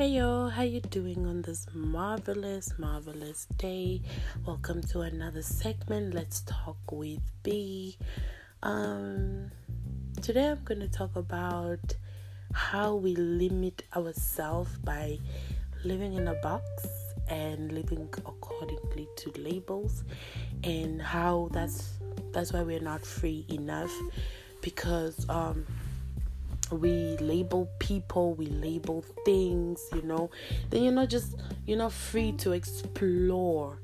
Hey yo, how you doing on this marvelous, marvelous day? Welcome to another segment. Let's talk with B. Um, today I'm going to talk about how we limit ourselves by living in a box and living accordingly to labels, and how that's that's why we're not free enough because um we label people, we label things, you know, then you're not just you're not free to explore,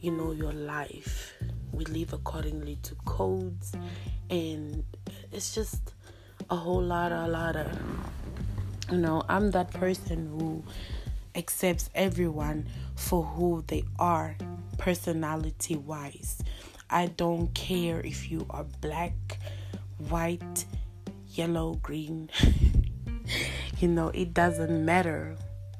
you know, your life. We live accordingly to codes and it's just a whole lot a lot of you know, I'm that person who accepts everyone for who they are personality wise. I don't care if you are black, white, yellow, green. you know, it doesn't matter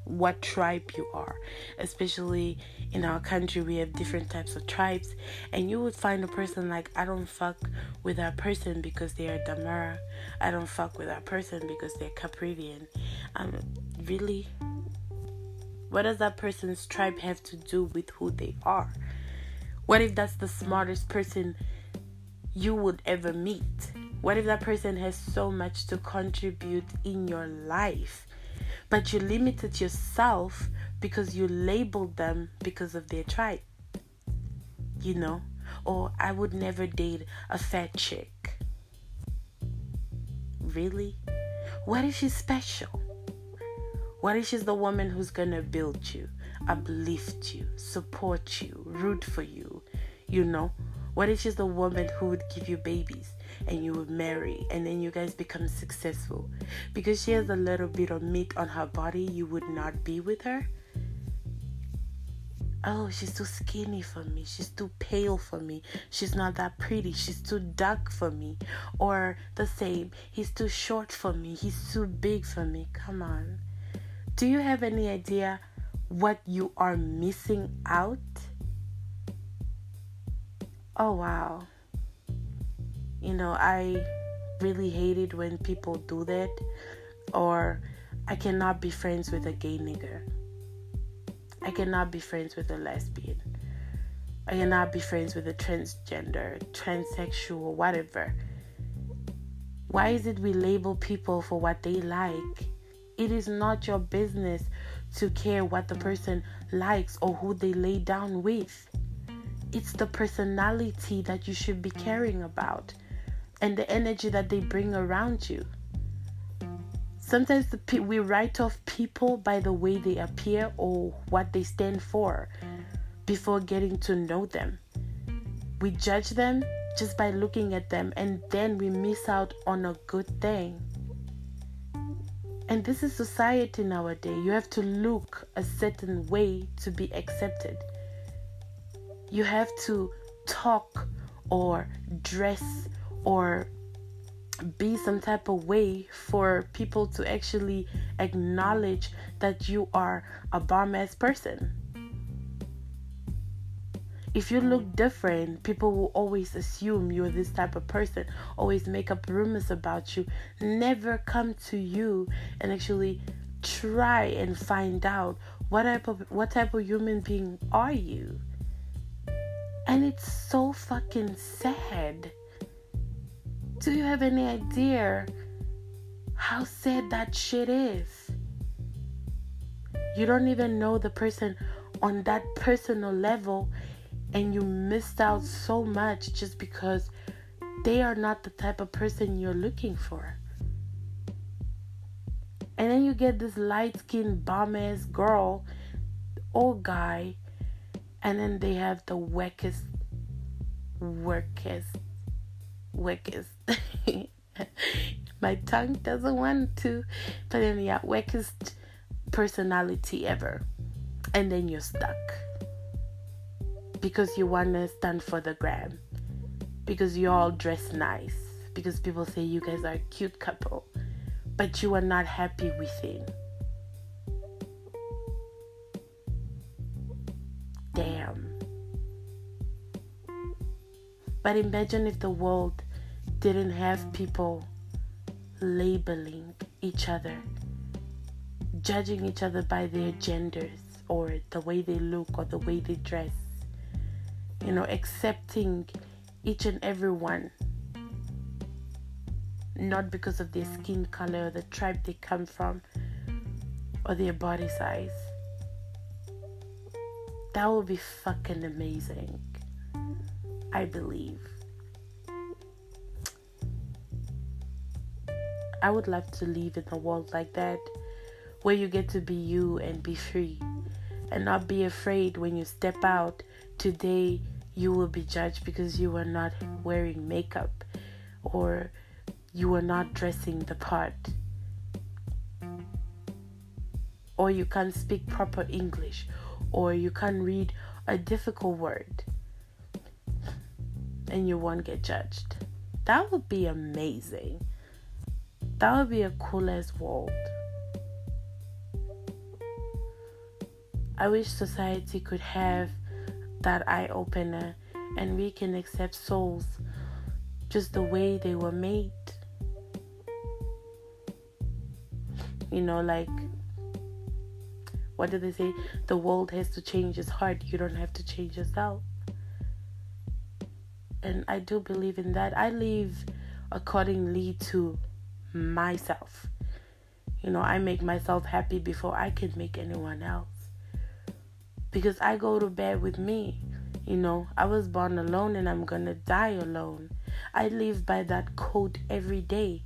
what tribe you are. Especially in our country, we have different types of tribes, and you would find a person like, I don't fuck with that person because they are Damara. I don't fuck with that person because they're Caprivian. Um, really? What does that person's tribe have to do with who they are? What if that's the smartest person you would ever meet? What if that person has so much to contribute in your life, but you limited yourself because you labeled them because of their tribe? You know? Or I would never date a fat chick. Really? What if she's special? What if she's the woman who's gonna build you, uplift you, support you, root for you? You know? What if she's the woman who would give you babies and you would marry and then you guys become successful? Because she has a little bit of meat on her body, you would not be with her? Oh, she's too skinny for me. She's too pale for me. She's not that pretty. She's too dark for me. Or the same, he's too short for me. He's too big for me. Come on. Do you have any idea what you are missing out? Oh wow. You know, I really hate it when people do that. Or I cannot be friends with a gay nigger. I cannot be friends with a lesbian. I cannot be friends with a transgender, transsexual, whatever. Why is it we label people for what they like? It is not your business to care what the person likes or who they lay down with it's the personality that you should be caring about and the energy that they bring around you. Sometimes the, we write off people by the way they appear or what they stand for before getting to know them. We judge them just by looking at them and then we miss out on a good thing. And this is society nowadays. You have to look a certain way to be accepted you have to talk or dress or be some type of way for people to actually acknowledge that you are a bomb ass person. If you look different, people will always assume you're this type of person, always make up rumors about you, never come to you and actually try and find out what type of what type of human being are you. And it's so fucking sad. Do you have any idea how sad that shit is? You don't even know the person on that personal level, and you missed out so much just because they are not the type of person you're looking for. And then you get this light skinned bomb ass girl or guy and then they have the weakest, workest, weakest. My tongue doesn't want to, but then yeah, weakest personality ever, and then you're stuck because you want to stand for the gram, because you all dress nice, because people say you guys are a cute couple, but you are not happy within. damn. But imagine if the world didn't have people labeling each other, judging each other by their genders or the way they look or the way they dress. You know, accepting each and every one, not because of their skin color or the tribe they come from or their body size. That would be fucking amazing. I believe. I would love to live in a world like that where you get to be you and be free and not be afraid when you step out today you will be judged because you are not wearing makeup or you are not dressing the part or you can't speak proper English or you can't read a difficult word and you won't get judged. That would be amazing. That would be a cool as world. I wish society could have that eye opener and we can accept souls just the way they were made. You know, like, what do they say? The world has to change its heart, you don't have to change yourself. And I do believe in that. I live accordingly to myself. You know, I make myself happy before I can make anyone else because I go to bed with me. You know, I was born alone and I'm gonna die alone. I live by that code every day,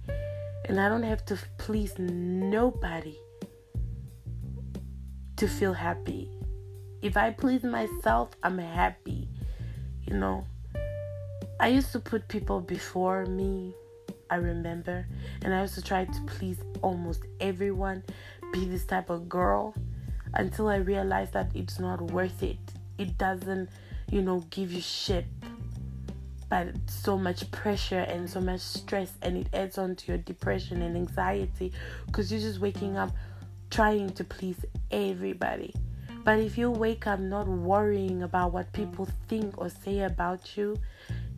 and I don't have to please nobody to feel happy. If I please myself, I'm happy. You know, I used to put people before me, I remember, and I also tried to please almost everyone, be this type of girl until I realized that it's not worth it. It doesn't, you know, give you shit, but so much pressure and so much stress, and it adds on to your depression and anxiety because you're just waking up trying to please everybody. But if you wake up not worrying about what people think or say about you,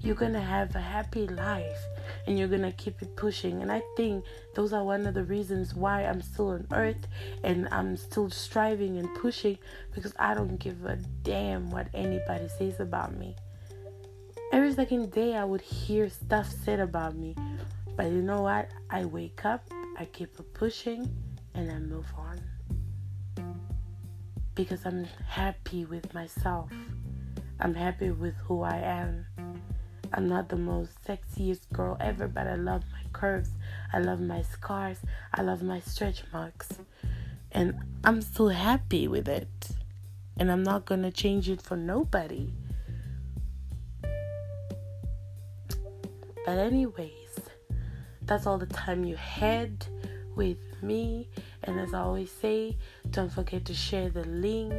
you're gonna have a happy life and you're gonna keep it pushing. And I think those are one of the reasons why I'm still on earth and I'm still striving and pushing because I don't give a damn what anybody says about me. Every second day, I would hear stuff said about me, but you know what? I wake up, I keep pushing, and I move on because I'm happy with myself. I'm happy with who I am. I'm not the most sexiest girl ever, but I love my curves. I love my scars. I love my stretch marks. And I'm still happy with it. And I'm not going to change it for nobody. But, anyways, that's all the time you had with me. And as I always say, don't forget to share the link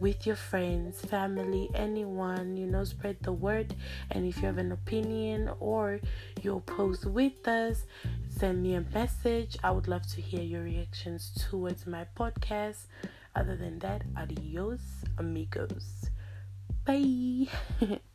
with your friends, family, anyone, you know, spread the word. And if you have an opinion or you'll post with us, send me a message. I would love to hear your reactions towards my podcast. Other than that, adios, amigos. Bye.